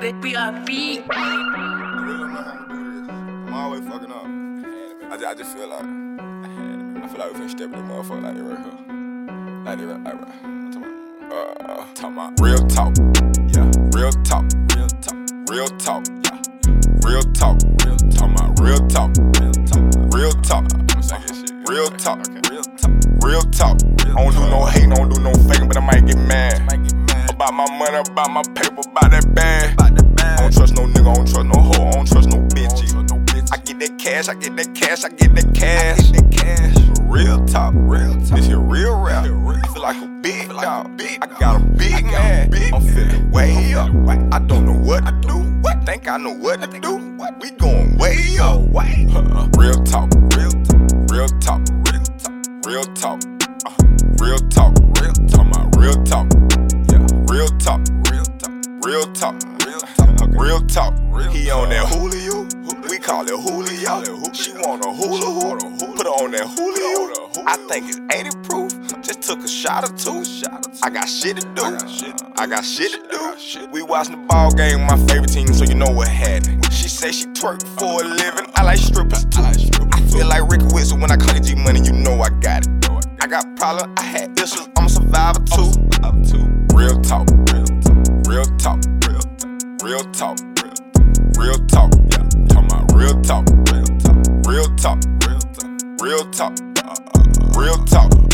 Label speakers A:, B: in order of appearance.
A: I'm always fucking up. I just, I just feel like I feel like we finna step in the motherfucker like they right here. Like they right, right. I'm talking about, uh, talking about real talk. Yeah, real talk. Real talk. Real talk. Yeah. Real talk. Real talk. Talking about real talk. Real talk. Real talk. Real talk. Real talk. Real talk. I don't do no hating, don't do no faking, but I might get mad. About my money, about my paper, about that bag. I trust no nigga, I don't trust no hoe, I don't trust no bitch. I get that cash, I get that cash, I get that cash. Real talk, real talk. This here real rap. I feel like a big dog. I got a big man. I'm feeling way up. I don't know what to do. What? Think I know what to do. We going way up. Uh, Real talk, real talk, real talk, real talk, real talk, uh, real talk, real talk, real talk. Yeah, real talk, real talk, real talk, real talk, talk. He on that Julio, we call it Julio. She want a hula hoop, put her on that Julio. I think it's 80 proof. Just took a shot or two. I got shit to do. I got shit to do. We watching the ball game, my favorite team, so you know what happened. She say she twerk for a living. I like strippers too. I feel like Ricky Wilson when I call it G Money, you know I got it. I got problems, I had issues, I'm a survivor too. Real talk, real talk, yeah. Talking about real talk, real talk, real talk, real talk, real talk, uh, uh, uh, real talk.